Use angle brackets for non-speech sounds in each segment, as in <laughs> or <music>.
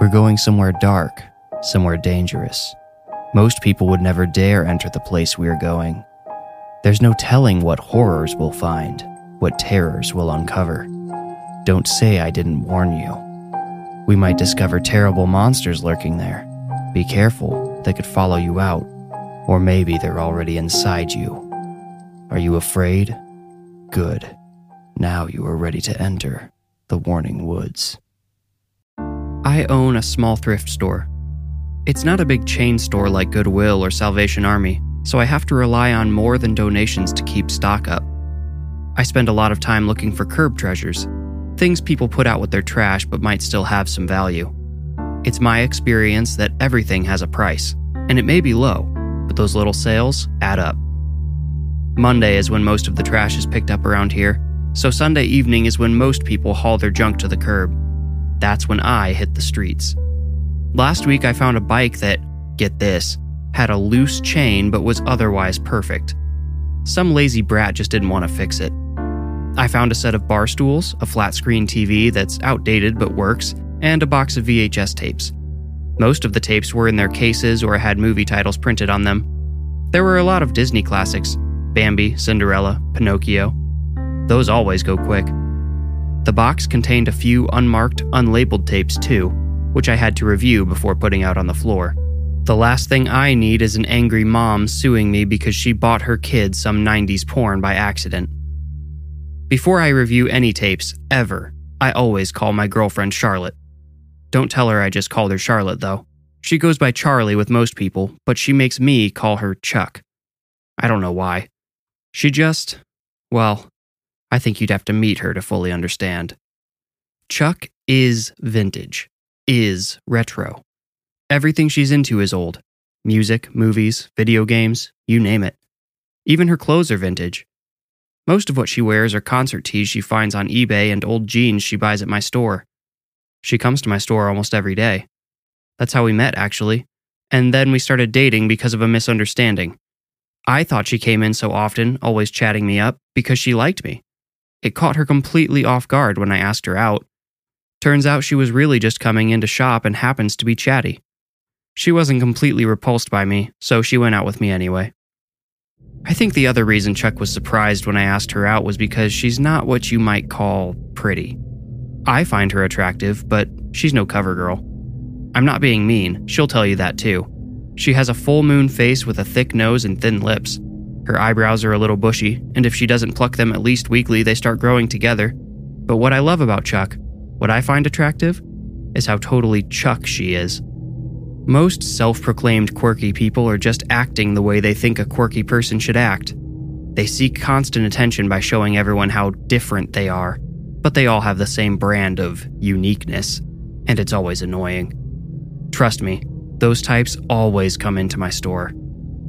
We're going somewhere dark, somewhere dangerous. Most people would never dare enter the place we are going. There's no telling what horrors we'll find, what terrors we'll uncover. Don't say I didn't warn you. We might discover terrible monsters lurking there. Be careful, they could follow you out, or maybe they're already inside you. Are you afraid? Good. Now you are ready to enter the Warning Woods. I own a small thrift store. It's not a big chain store like Goodwill or Salvation Army, so I have to rely on more than donations to keep stock up. I spend a lot of time looking for curb treasures, things people put out with their trash but might still have some value. It's my experience that everything has a price, and it may be low, but those little sales add up. Monday is when most of the trash is picked up around here, so Sunday evening is when most people haul their junk to the curb. That's when I hit the streets. Last week, I found a bike that, get this, had a loose chain but was otherwise perfect. Some lazy brat just didn't want to fix it. I found a set of bar stools, a flat screen TV that's outdated but works, and a box of VHS tapes. Most of the tapes were in their cases or had movie titles printed on them. There were a lot of Disney classics Bambi, Cinderella, Pinocchio. Those always go quick. The box contained a few unmarked, unlabeled tapes too, which I had to review before putting out on the floor. The last thing I need is an angry mom suing me because she bought her kid some 90s porn by accident. Before I review any tapes, ever, I always call my girlfriend Charlotte. Don't tell her I just called her Charlotte, though. She goes by Charlie with most people, but she makes me call her Chuck. I don't know why. She just, well, I think you'd have to meet her to fully understand. Chuck is vintage, is retro. Everything she's into is old music, movies, video games, you name it. Even her clothes are vintage. Most of what she wears are concert tees she finds on eBay and old jeans she buys at my store. She comes to my store almost every day. That's how we met, actually. And then we started dating because of a misunderstanding. I thought she came in so often, always chatting me up, because she liked me. It caught her completely off guard when I asked her out. Turns out she was really just coming in to shop and happens to be chatty. She wasn't completely repulsed by me, so she went out with me anyway. I think the other reason Chuck was surprised when I asked her out was because she's not what you might call pretty. I find her attractive, but she's no cover girl. I'm not being mean, she'll tell you that too. She has a full moon face with a thick nose and thin lips. Her eyebrows are a little bushy, and if she doesn't pluck them at least weekly, they start growing together. But what I love about Chuck, what I find attractive, is how totally Chuck she is. Most self proclaimed quirky people are just acting the way they think a quirky person should act. They seek constant attention by showing everyone how different they are, but they all have the same brand of uniqueness, and it's always annoying. Trust me, those types always come into my store.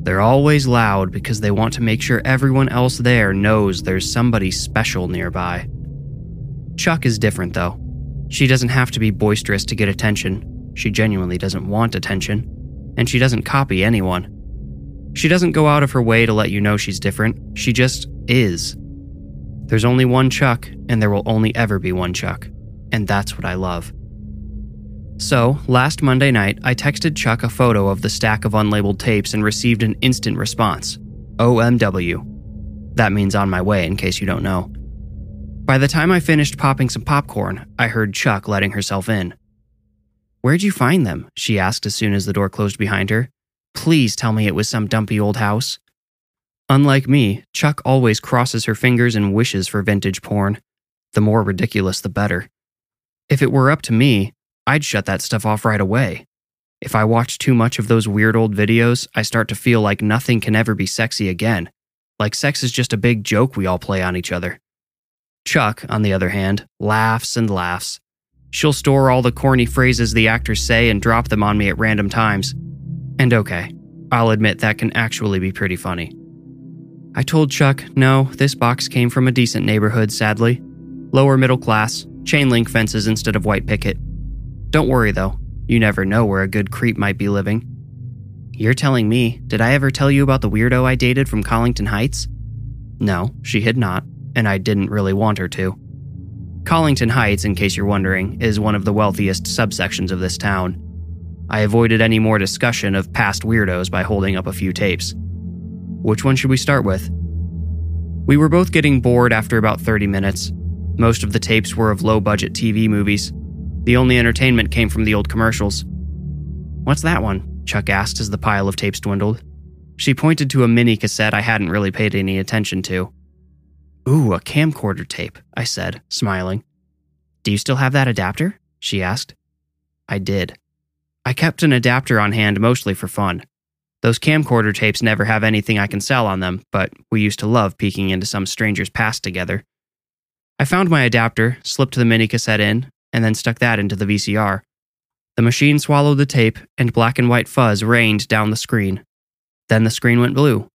They're always loud because they want to make sure everyone else there knows there's somebody special nearby. Chuck is different, though. She doesn't have to be boisterous to get attention. She genuinely doesn't want attention. And she doesn't copy anyone. She doesn't go out of her way to let you know she's different. She just is. There's only one Chuck, and there will only ever be one Chuck. And that's what I love. So, last Monday night, I texted Chuck a photo of the stack of unlabeled tapes and received an instant response OMW. That means on my way, in case you don't know. By the time I finished popping some popcorn, I heard Chuck letting herself in. Where'd you find them? she asked as soon as the door closed behind her. Please tell me it was some dumpy old house. Unlike me, Chuck always crosses her fingers and wishes for vintage porn. The more ridiculous, the better. If it were up to me, I'd shut that stuff off right away. If I watch too much of those weird old videos, I start to feel like nothing can ever be sexy again. Like sex is just a big joke we all play on each other. Chuck, on the other hand, laughs and laughs. She'll store all the corny phrases the actors say and drop them on me at random times. And okay, I'll admit that can actually be pretty funny. I told Chuck, no, this box came from a decent neighborhood, sadly. Lower middle class, chain link fences instead of white picket. Don't worry though, you never know where a good creep might be living. You're telling me, did I ever tell you about the weirdo I dated from Collington Heights? No, she had not, and I didn't really want her to. Collington Heights, in case you're wondering, is one of the wealthiest subsections of this town. I avoided any more discussion of past weirdos by holding up a few tapes. Which one should we start with? We were both getting bored after about 30 minutes. Most of the tapes were of low budget TV movies. The only entertainment came from the old commercials. What's that one? Chuck asked as the pile of tapes dwindled. She pointed to a mini cassette I hadn't really paid any attention to. Ooh, a camcorder tape, I said, smiling. Do you still have that adapter? She asked. I did. I kept an adapter on hand mostly for fun. Those camcorder tapes never have anything I can sell on them, but we used to love peeking into some stranger's past together. I found my adapter, slipped the mini cassette in, and then stuck that into the VCR. The machine swallowed the tape, and black and white fuzz rained down the screen. Then the screen went blue.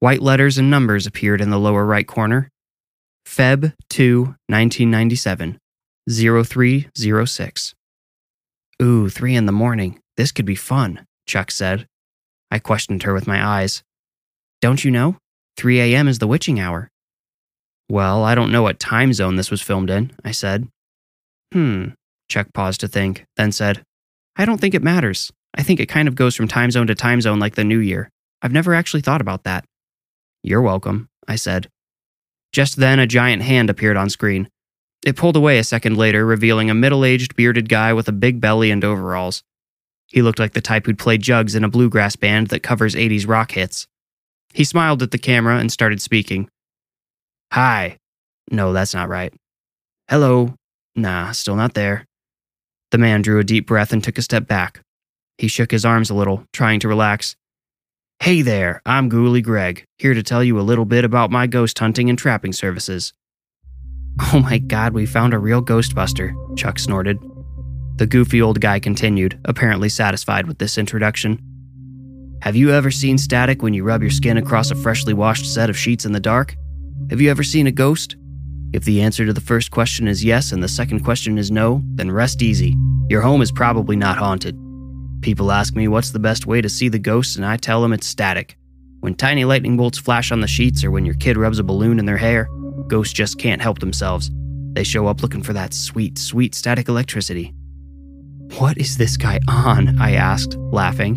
White letters and numbers appeared in the lower right corner. Feb 2, 1997, 0306. Ooh, three in the morning. This could be fun, Chuck said. I questioned her with my eyes. Don't you know? 3 a.m. is the witching hour. Well, I don't know what time zone this was filmed in, I said. Hmm. Chuck paused to think, then said, I don't think it matters. I think it kind of goes from time zone to time zone like the new year. I've never actually thought about that. You're welcome, I said. Just then, a giant hand appeared on screen. It pulled away a second later, revealing a middle aged, bearded guy with a big belly and overalls. He looked like the type who'd play jugs in a bluegrass band that covers 80s rock hits. He smiled at the camera and started speaking. Hi. No, that's not right. Hello. Nah, still not there. The man drew a deep breath and took a step back. He shook his arms a little, trying to relax. Hey there, I'm Ghoulie Greg, here to tell you a little bit about my ghost hunting and trapping services. Oh my god, we found a real Ghostbuster, Chuck snorted. The goofy old guy continued, apparently satisfied with this introduction. Have you ever seen static when you rub your skin across a freshly washed set of sheets in the dark? Have you ever seen a ghost? If the answer to the first question is yes and the second question is no, then rest easy. Your home is probably not haunted. People ask me what's the best way to see the ghosts, and I tell them it's static. When tiny lightning bolts flash on the sheets or when your kid rubs a balloon in their hair, ghosts just can't help themselves. They show up looking for that sweet, sweet static electricity. What is this guy on? I asked, laughing.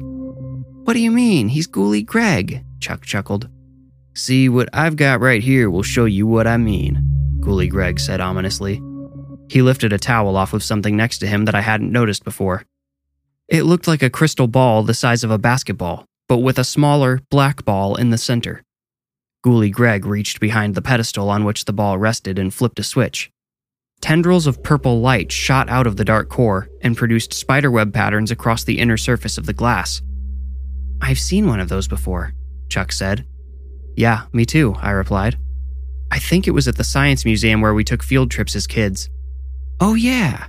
What do you mean? He's Ghoulie Greg, Chuck chuckled. See, what I've got right here will show you what I mean, Ghoulie Greg said ominously. He lifted a towel off of something next to him that I hadn't noticed before. It looked like a crystal ball the size of a basketball, but with a smaller, black ball in the center. Ghoulie Greg reached behind the pedestal on which the ball rested and flipped a switch. Tendrils of purple light shot out of the dark core and produced spiderweb patterns across the inner surface of the glass. I've seen one of those before, Chuck said. Yeah, me too, I replied. I think it was at the Science Museum where we took field trips as kids. Oh, yeah.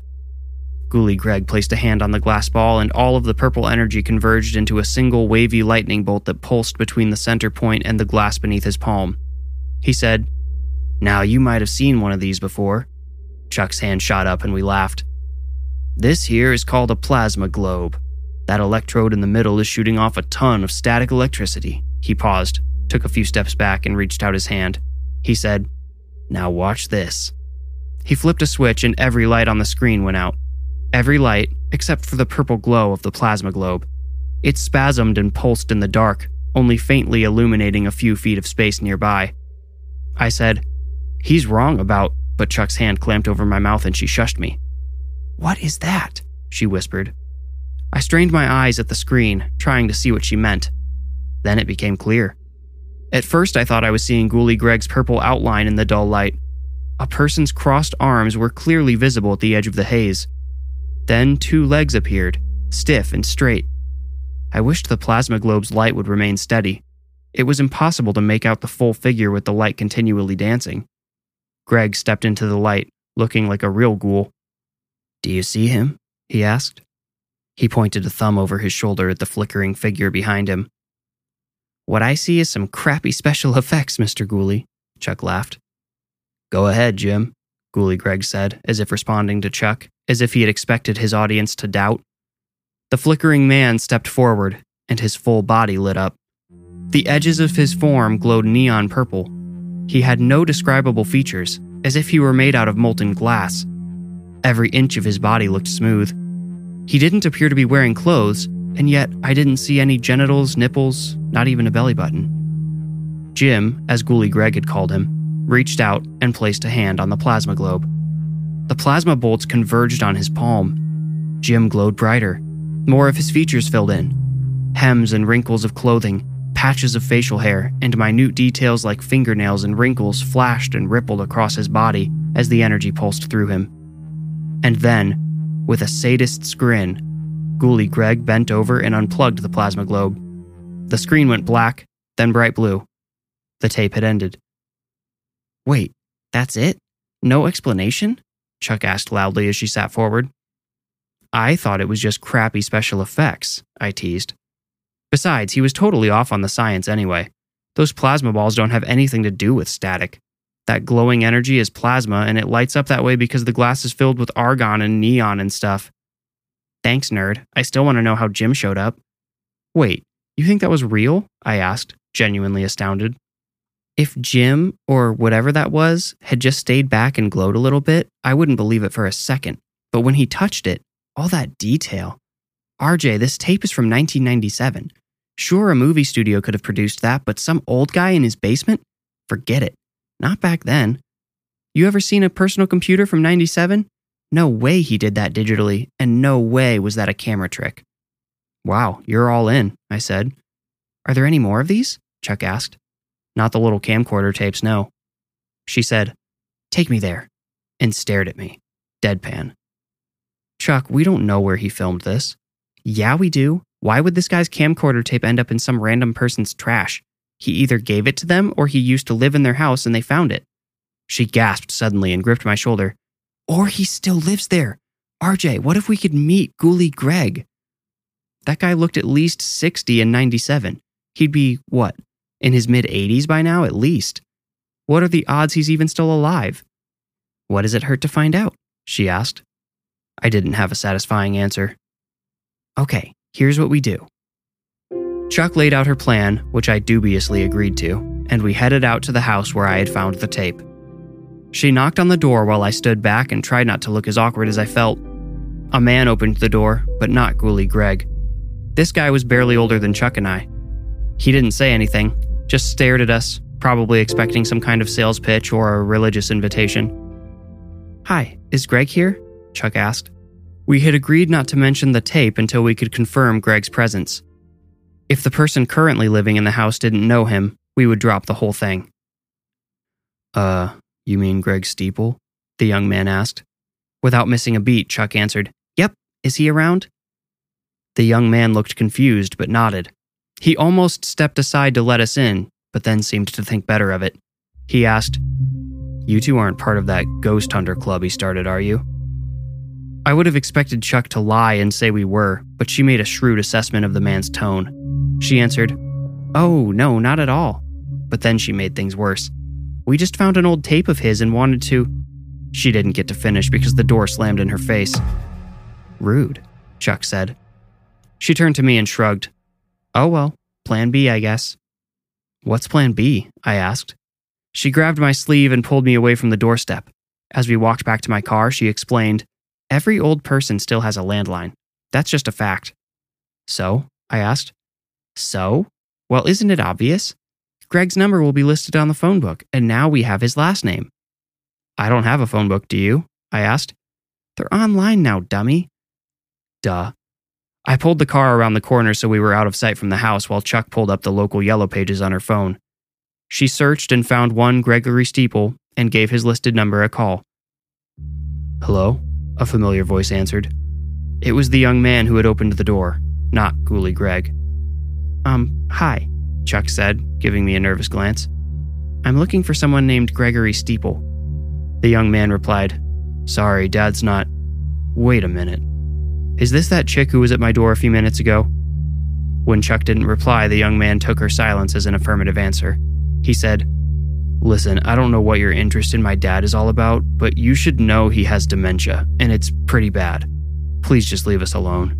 Ghoulie Greg placed a hand on the glass ball, and all of the purple energy converged into a single wavy lightning bolt that pulsed between the center point and the glass beneath his palm. He said, Now, you might have seen one of these before. Chuck's hand shot up and we laughed. This here is called a plasma globe. That electrode in the middle is shooting off a ton of static electricity. He paused, took a few steps back, and reached out his hand. He said, Now watch this. He flipped a switch and every light on the screen went out. Every light, except for the purple glow of the plasma globe. It spasmed and pulsed in the dark, only faintly illuminating a few feet of space nearby. I said, He's wrong about but Chuck's hand clamped over my mouth and she shushed me. What is that? she whispered. I strained my eyes at the screen, trying to see what she meant. Then it became clear. At first, I thought I was seeing Ghoulie Greg's purple outline in the dull light. A person's crossed arms were clearly visible at the edge of the haze. Then two legs appeared, stiff and straight. I wished the plasma globe's light would remain steady. It was impossible to make out the full figure with the light continually dancing. Greg stepped into the light, looking like a real ghoul. Do you see him? he asked. He pointed a thumb over his shoulder at the flickering figure behind him. What I see is some crappy special <laughs> effects, Mr. Ghoulie, Chuck laughed. Go ahead, Jim, Ghoulie Greg said, as if responding to Chuck, as if he had expected his audience to doubt. The flickering man stepped forward, and his full body lit up. The edges of his form glowed neon purple. He had no describable features, as if he were made out of molten glass. Every inch of his body looked smooth. He didn't appear to be wearing clothes, and yet I didn't see any genitals, nipples, not even a belly button. Jim, as Ghoulie Greg had called him, reached out and placed a hand on the plasma globe. The plasma bolts converged on his palm. Jim glowed brighter. More of his features filled in hems and wrinkles of clothing, patches of facial hair, and minute details like fingernails and wrinkles flashed and rippled across his body as the energy pulsed through him. And then, with a sadist's grin, Ghoulie Greg bent over and unplugged the plasma globe. The screen went black, then bright blue. The tape had ended. Wait, that's it? No explanation? Chuck asked loudly as she sat forward. I thought it was just crappy special effects, I teased. Besides, he was totally off on the science anyway. Those plasma balls don't have anything to do with static. That glowing energy is plasma, and it lights up that way because the glass is filled with argon and neon and stuff. Thanks, nerd. I still want to know how Jim showed up. Wait, you think that was real? I asked, genuinely astounded. If Jim, or whatever that was, had just stayed back and glowed a little bit, I wouldn't believe it for a second. But when he touched it, all that detail. RJ, this tape is from 1997. Sure, a movie studio could have produced that, but some old guy in his basement? Forget it. Not back then. You ever seen a personal computer from 97? No way he did that digitally, and no way was that a camera trick. Wow, you're all in, I said. Are there any more of these? Chuck asked. Not the little camcorder tapes, no. She said, Take me there, and stared at me, deadpan. Chuck, we don't know where he filmed this. Yeah, we do. Why would this guy's camcorder tape end up in some random person's trash? He either gave it to them or he used to live in their house and they found it. She gasped suddenly and gripped my shoulder. Or he still lives there. RJ, what if we could meet Ghoulie Greg? That guy looked at least 60 and 97. He'd be, what, in his mid 80s by now, at least. What are the odds he's even still alive? What does it hurt to find out? She asked. I didn't have a satisfying answer. Okay, here's what we do. Chuck laid out her plan, which I dubiously agreed to, and we headed out to the house where I had found the tape. She knocked on the door while I stood back and tried not to look as awkward as I felt. A man opened the door, but not Ghoulie Greg. This guy was barely older than Chuck and I. He didn't say anything, just stared at us, probably expecting some kind of sales pitch or a religious invitation. Hi, is Greg here? Chuck asked. We had agreed not to mention the tape until we could confirm Greg's presence. If the person currently living in the house didn't know him, we would drop the whole thing. Uh, you mean Greg Steeple? The young man asked. Without missing a beat, Chuck answered, Yep, is he around? The young man looked confused but nodded. He almost stepped aside to let us in, but then seemed to think better of it. He asked, You two aren't part of that ghost hunter club he started, are you? I would have expected Chuck to lie and say we were, but she made a shrewd assessment of the man's tone. She answered, Oh, no, not at all. But then she made things worse. We just found an old tape of his and wanted to. She didn't get to finish because the door slammed in her face. Rude, Chuck said. She turned to me and shrugged. Oh well, plan B, I guess. What's plan B? I asked. She grabbed my sleeve and pulled me away from the doorstep. As we walked back to my car, she explained, Every old person still has a landline. That's just a fact. So? I asked. So? Well, isn't it obvious? Greg's number will be listed on the phone book, and now we have his last name. I don't have a phone book, do you? I asked. They're online now, dummy. Duh. I pulled the car around the corner so we were out of sight from the house while Chuck pulled up the local yellow pages on her phone. She searched and found one Gregory Steeple and gave his listed number a call. Hello? A familiar voice answered. It was the young man who had opened the door, not Ghoulie Greg. Um, hi, Chuck said, giving me a nervous glance. I'm looking for someone named Gregory Steeple. The young man replied, Sorry, Dad's not. Wait a minute. Is this that chick who was at my door a few minutes ago? When Chuck didn't reply, the young man took her silence as an affirmative answer. He said, Listen, I don't know what your interest in my dad is all about, but you should know he has dementia, and it's pretty bad. Please just leave us alone.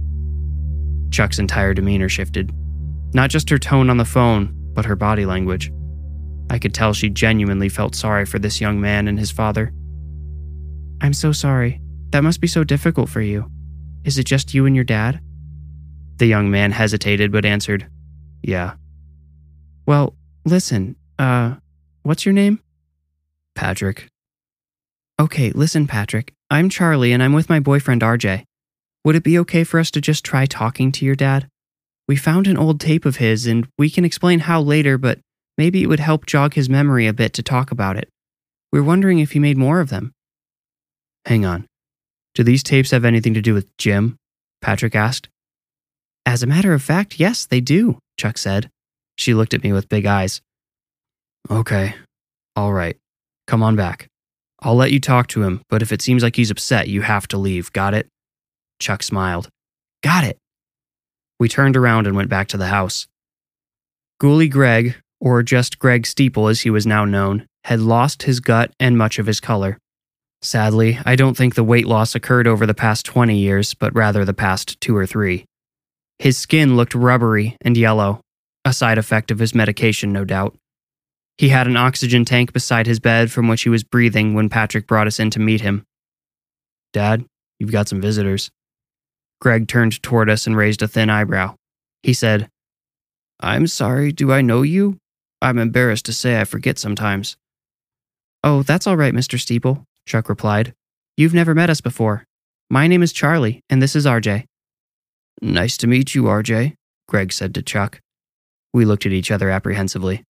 Chuck's entire demeanor shifted. Not just her tone on the phone, but her body language. I could tell she genuinely felt sorry for this young man and his father. I'm so sorry. That must be so difficult for you. Is it just you and your dad? The young man hesitated but answered, Yeah. Well, listen, uh, What's your name? Patrick. Okay, listen, Patrick. I'm Charlie and I'm with my boyfriend RJ. Would it be okay for us to just try talking to your dad? We found an old tape of his and we can explain how later, but maybe it would help jog his memory a bit to talk about it. We're wondering if he made more of them. Hang on. Do these tapes have anything to do with Jim? Patrick asked. As a matter of fact, yes, they do, Chuck said. She looked at me with big eyes. Okay. All right. Come on back. I'll let you talk to him, but if it seems like he's upset, you have to leave. Got it? Chuck smiled. Got it. We turned around and went back to the house. Ghoulie Greg, or just Greg Steeple as he was now known, had lost his gut and much of his color. Sadly, I don't think the weight loss occurred over the past 20 years, but rather the past two or three. His skin looked rubbery and yellow, a side effect of his medication, no doubt. He had an oxygen tank beside his bed from which he was breathing when Patrick brought us in to meet him. Dad, you've got some visitors. Greg turned toward us and raised a thin eyebrow. He said, I'm sorry, do I know you? I'm embarrassed to say I forget sometimes. Oh, that's all right, Mr. Steeple, Chuck replied. You've never met us before. My name is Charlie, and this is RJ. Nice to meet you, RJ, Greg said to Chuck. We looked at each other apprehensively.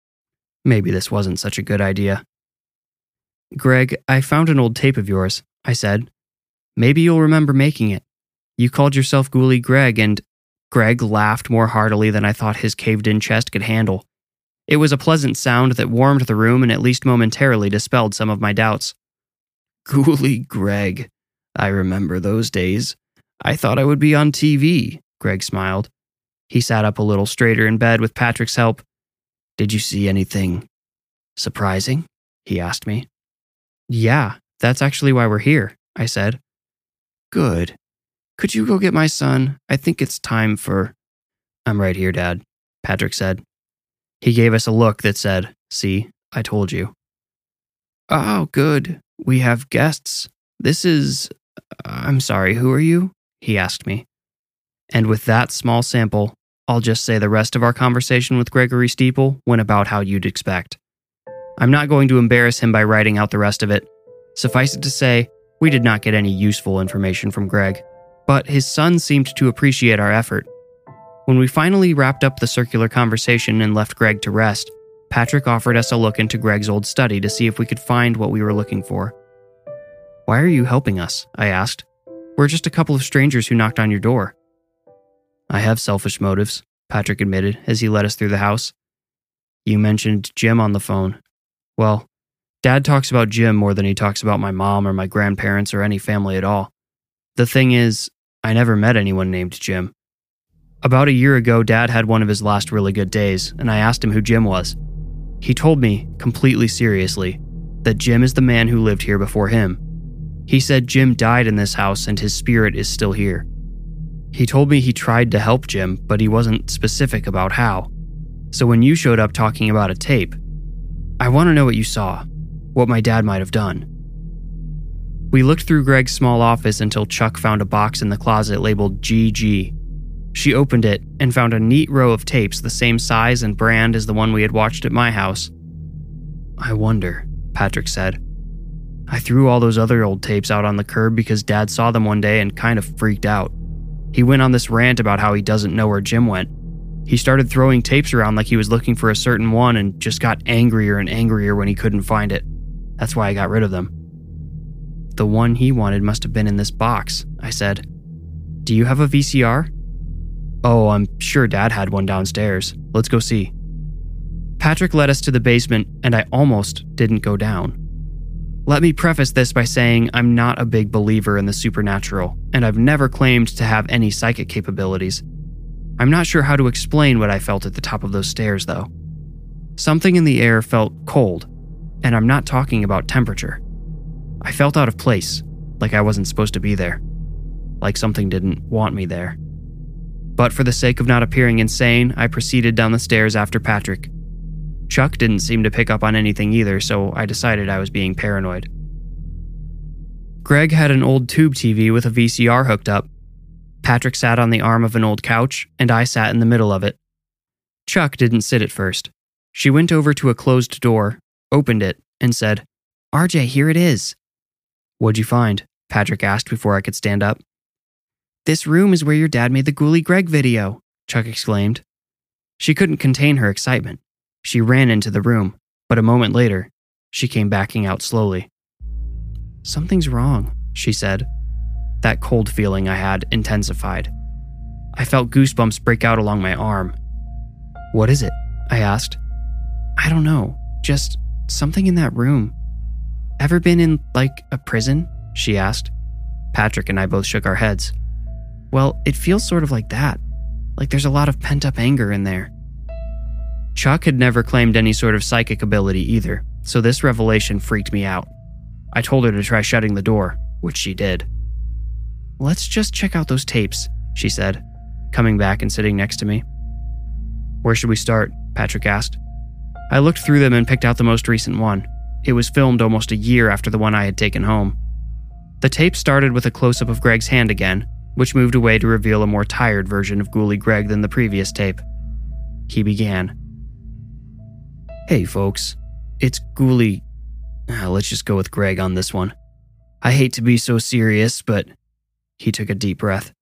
Maybe this wasn't such a good idea. Greg, I found an old tape of yours, I said. Maybe you'll remember making it. You called yourself Ghoulie Greg, and Greg laughed more heartily than I thought his caved in chest could handle. It was a pleasant sound that warmed the room and at least momentarily dispelled some of my doubts. Ghoulie Greg. I remember those days. I thought I would be on TV, Greg smiled. He sat up a little straighter in bed with Patrick's help. Did you see anything surprising? He asked me. Yeah, that's actually why we're here, I said. Good. Could you go get my son? I think it's time for. I'm right here, Dad, Patrick said. He gave us a look that said, See, I told you. Oh, good. We have guests. This is. Uh, I'm sorry, who are you? He asked me. And with that small sample, I'll just say the rest of our conversation with Gregory Steeple went about how you'd expect. I'm not going to embarrass him by writing out the rest of it. Suffice it to say, we did not get any useful information from Greg, but his son seemed to appreciate our effort. When we finally wrapped up the circular conversation and left Greg to rest, Patrick offered us a look into Greg's old study to see if we could find what we were looking for. Why are you helping us? I asked. We're just a couple of strangers who knocked on your door. I have selfish motives, Patrick admitted as he led us through the house. You mentioned Jim on the phone. Well, Dad talks about Jim more than he talks about my mom or my grandparents or any family at all. The thing is, I never met anyone named Jim. About a year ago, Dad had one of his last really good days, and I asked him who Jim was. He told me, completely seriously, that Jim is the man who lived here before him. He said Jim died in this house and his spirit is still here. He told me he tried to help Jim, but he wasn't specific about how. So when you showed up talking about a tape, I want to know what you saw, what my dad might have done. We looked through Greg's small office until Chuck found a box in the closet labeled GG. She opened it and found a neat row of tapes the same size and brand as the one we had watched at my house. I wonder, Patrick said. I threw all those other old tapes out on the curb because Dad saw them one day and kind of freaked out. He went on this rant about how he doesn't know where Jim went. He started throwing tapes around like he was looking for a certain one and just got angrier and angrier when he couldn't find it. That's why I got rid of them. The one he wanted must have been in this box, I said. Do you have a VCR? Oh, I'm sure Dad had one downstairs. Let's go see. Patrick led us to the basement, and I almost didn't go down. Let me preface this by saying I'm not a big believer in the supernatural, and I've never claimed to have any psychic capabilities. I'm not sure how to explain what I felt at the top of those stairs, though. Something in the air felt cold, and I'm not talking about temperature. I felt out of place, like I wasn't supposed to be there, like something didn't want me there. But for the sake of not appearing insane, I proceeded down the stairs after Patrick. Chuck didn't seem to pick up on anything either, so I decided I was being paranoid. Greg had an old tube TV with a VCR hooked up. Patrick sat on the arm of an old couch, and I sat in the middle of it. Chuck didn't sit at first. She went over to a closed door, opened it, and said, RJ, here it is. What'd you find? Patrick asked before I could stand up. This room is where your dad made the Ghoulie Greg video, Chuck exclaimed. She couldn't contain her excitement. She ran into the room, but a moment later, she came backing out slowly. Something's wrong, she said. That cold feeling I had intensified. I felt goosebumps break out along my arm. What is it? I asked. I don't know, just something in that room. Ever been in, like, a prison? She asked. Patrick and I both shook our heads. Well, it feels sort of like that. Like there's a lot of pent up anger in there. Chuck had never claimed any sort of psychic ability either, so this revelation freaked me out. I told her to try shutting the door, which she did. Let's just check out those tapes, she said, coming back and sitting next to me. Where should we start? Patrick asked. I looked through them and picked out the most recent one. It was filmed almost a year after the one I had taken home. The tape started with a close up of Greg's hand again, which moved away to reveal a more tired version of Ghoulie Greg than the previous tape. He began. Hey, folks. It's Ghoulie. Uh, let's just go with Greg on this one. I hate to be so serious, but. He took a deep breath.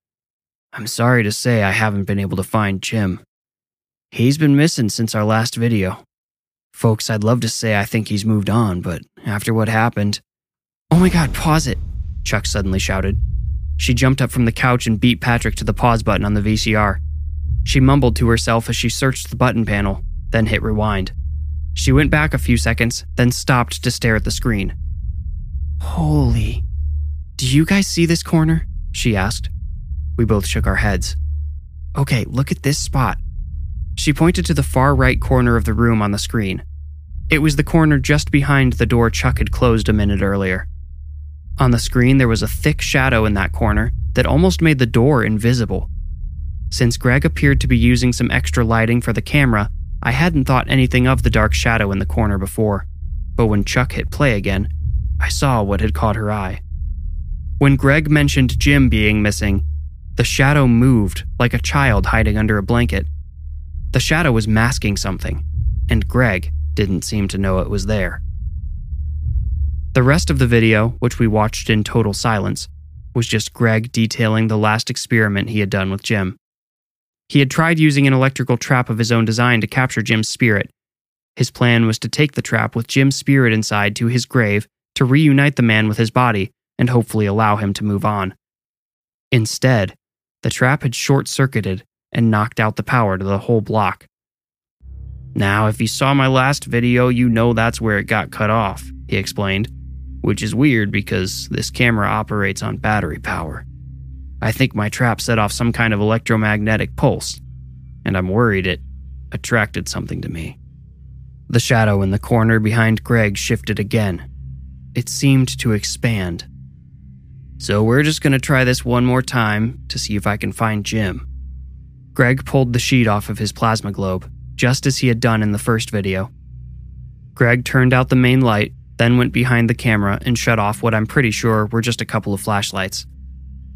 I'm sorry to say I haven't been able to find Jim. He's been missing since our last video. Folks, I'd love to say I think he's moved on, but after what happened. Oh my god, pause it! Chuck suddenly shouted. She jumped up from the couch and beat Patrick to the pause button on the VCR. She mumbled to herself as she searched the button panel, then hit rewind. She went back a few seconds, then stopped to stare at the screen. Holy. Do you guys see this corner? She asked. We both shook our heads. Okay, look at this spot. She pointed to the far right corner of the room on the screen. It was the corner just behind the door Chuck had closed a minute earlier. On the screen, there was a thick shadow in that corner that almost made the door invisible. Since Greg appeared to be using some extra lighting for the camera, I hadn't thought anything of the dark shadow in the corner before. But when Chuck hit play again, I saw what had caught her eye. When Greg mentioned Jim being missing, the shadow moved like a child hiding under a blanket. The shadow was masking something, and Greg didn't seem to know it was there. The rest of the video, which we watched in total silence, was just Greg detailing the last experiment he had done with Jim. He had tried using an electrical trap of his own design to capture Jim's spirit. His plan was to take the trap with Jim's spirit inside to his grave to reunite the man with his body and hopefully allow him to move on. Instead, the trap had short circuited and knocked out the power to the whole block. Now, if you saw my last video, you know that's where it got cut off, he explained which is weird because this camera operates on battery power. I think my trap set off some kind of electromagnetic pulse, and I'm worried it attracted something to me. The shadow in the corner behind Greg shifted again. It seemed to expand. So we're just going to try this one more time to see if I can find Jim. Greg pulled the sheet off of his plasma globe, just as he had done in the first video. Greg turned out the main light then went behind the camera and shut off what I'm pretty sure were just a couple of flashlights.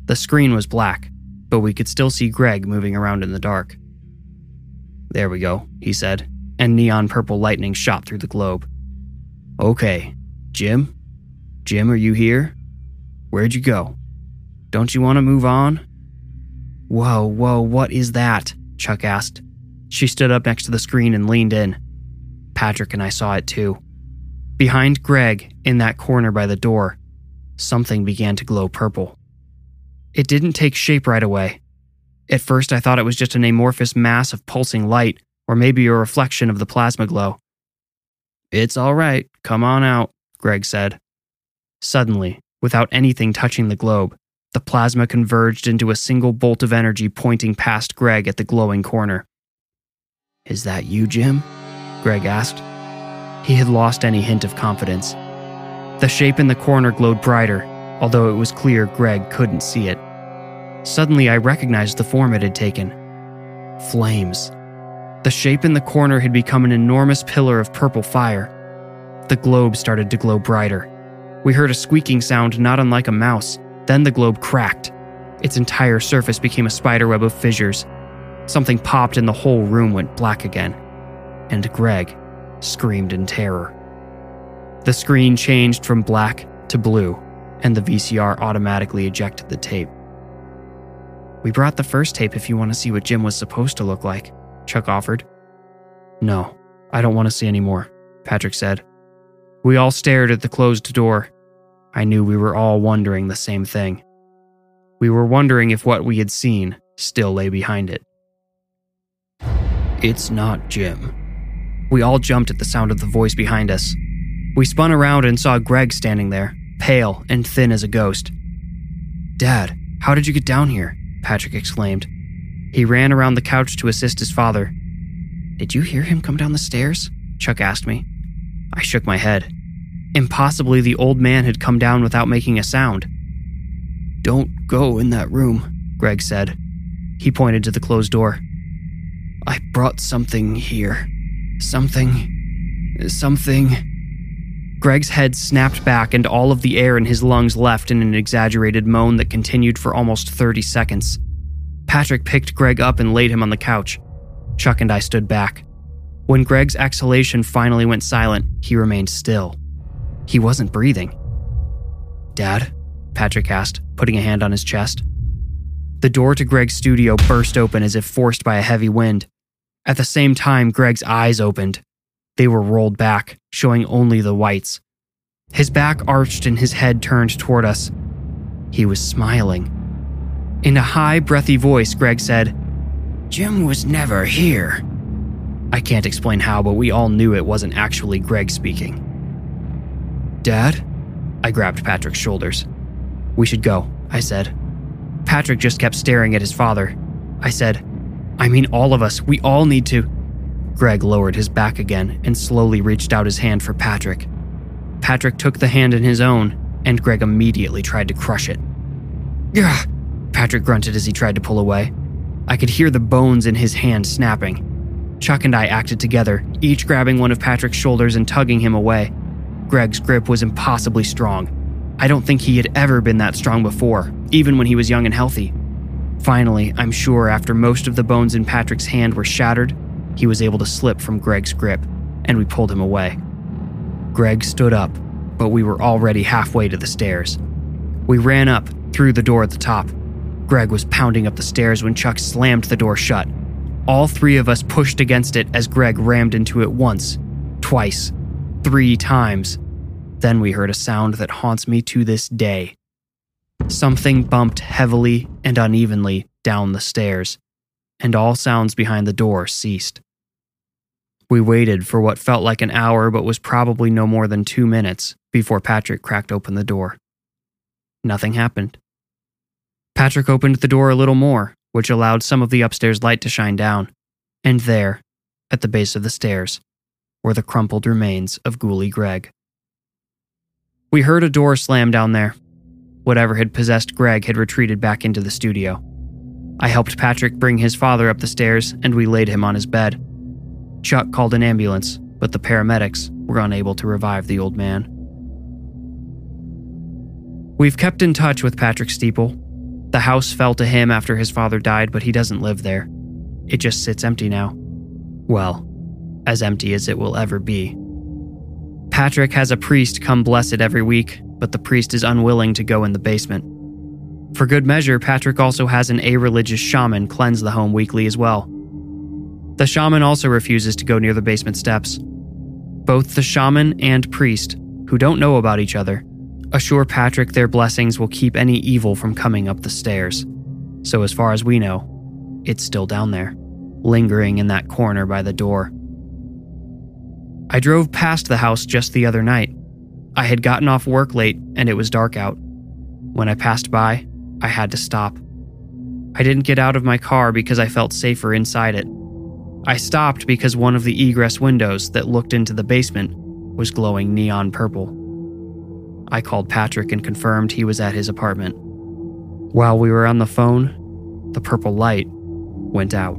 The screen was black, but we could still see Greg moving around in the dark. There we go, he said, and neon purple lightning shot through the globe. Okay, Jim? Jim, are you here? Where'd you go? Don't you want to move on? Whoa, whoa, what is that? Chuck asked. She stood up next to the screen and leaned in. Patrick and I saw it too. Behind Greg, in that corner by the door, something began to glow purple. It didn't take shape right away. At first, I thought it was just an amorphous mass of pulsing light, or maybe a reflection of the plasma glow. It's all right, come on out, Greg said. Suddenly, without anything touching the globe, the plasma converged into a single bolt of energy pointing past Greg at the glowing corner. Is that you, Jim? Greg asked. He had lost any hint of confidence. The shape in the corner glowed brighter, although it was clear Greg couldn't see it. Suddenly, I recognized the form it had taken flames. The shape in the corner had become an enormous pillar of purple fire. The globe started to glow brighter. We heard a squeaking sound not unlike a mouse. Then the globe cracked. Its entire surface became a spiderweb of fissures. Something popped and the whole room went black again. And Greg screamed in terror. The screen changed from black to blue, and the VCR automatically ejected the tape. We brought the first tape if you want to see what Jim was supposed to look like, Chuck offered. No, I don't want to see any more, Patrick said. We all stared at the closed door. I knew we were all wondering the same thing. We were wondering if what we had seen still lay behind it. It's not Jim. We all jumped at the sound of the voice behind us. We spun around and saw Greg standing there, pale and thin as a ghost. Dad, how did you get down here? Patrick exclaimed. He ran around the couch to assist his father. Did you hear him come down the stairs? Chuck asked me. I shook my head. Impossibly, the old man had come down without making a sound. Don't go in that room, Greg said. He pointed to the closed door. I brought something here. Something. Something. Greg's head snapped back, and all of the air in his lungs left in an exaggerated moan that continued for almost 30 seconds. Patrick picked Greg up and laid him on the couch. Chuck and I stood back. When Greg's exhalation finally went silent, he remained still. He wasn't breathing. Dad? Patrick asked, putting a hand on his chest. The door to Greg's studio burst open as if forced by a heavy wind. At the same time, Greg's eyes opened. They were rolled back, showing only the whites. His back arched and his head turned toward us. He was smiling. In a high, breathy voice, Greg said, Jim was never here. I can't explain how, but we all knew it wasn't actually Greg speaking. Dad? I grabbed Patrick's shoulders. We should go, I said. Patrick just kept staring at his father. I said, I mean, all of us, we all need to. Greg lowered his back again and slowly reached out his hand for Patrick. Patrick took the hand in his own, and Greg immediately tried to crush it. Gah! Patrick grunted as he tried to pull away. I could hear the bones in his hand snapping. Chuck and I acted together, each grabbing one of Patrick's shoulders and tugging him away. Greg's grip was impossibly strong. I don't think he had ever been that strong before, even when he was young and healthy. Finally, I'm sure after most of the bones in Patrick's hand were shattered, he was able to slip from Greg's grip, and we pulled him away. Greg stood up, but we were already halfway to the stairs. We ran up, through the door at the top. Greg was pounding up the stairs when Chuck slammed the door shut. All three of us pushed against it as Greg rammed into it once, twice, three times. Then we heard a sound that haunts me to this day. Something bumped heavily and unevenly down the stairs and all sounds behind the door ceased. We waited for what felt like an hour but was probably no more than two minutes before Patrick cracked open the door. Nothing happened. Patrick opened the door a little more, which allowed some of the upstairs light to shine down, and there, at the base of the stairs, were the crumpled remains of Ghoulie Greg. We heard a door slam down there. Whatever had possessed Greg had retreated back into the studio. I helped Patrick bring his father up the stairs and we laid him on his bed. Chuck called an ambulance, but the paramedics were unable to revive the old man. We've kept in touch with Patrick Steeple. The house fell to him after his father died, but he doesn't live there. It just sits empty now. Well, as empty as it will ever be. Patrick has a priest come bless it every week, but the priest is unwilling to go in the basement. For good measure, Patrick also has an a religious shaman cleanse the home weekly as well. The shaman also refuses to go near the basement steps. Both the shaman and priest, who don't know about each other, assure Patrick their blessings will keep any evil from coming up the stairs. So, as far as we know, it's still down there, lingering in that corner by the door. I drove past the house just the other night. I had gotten off work late and it was dark out. When I passed by, I had to stop. I didn't get out of my car because I felt safer inside it. I stopped because one of the egress windows that looked into the basement was glowing neon purple. I called Patrick and confirmed he was at his apartment. While we were on the phone, the purple light went out.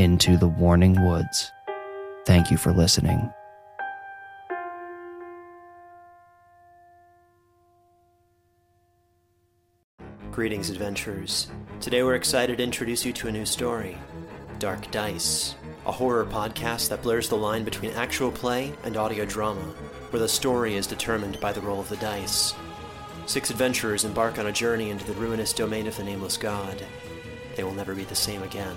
into the Warning Woods. Thank you for listening. Greetings, adventurers. Today we're excited to introduce you to a new story Dark Dice, a horror podcast that blurs the line between actual play and audio drama, where the story is determined by the roll of the dice. Six adventurers embark on a journey into the ruinous domain of the Nameless God. They will never be the same again.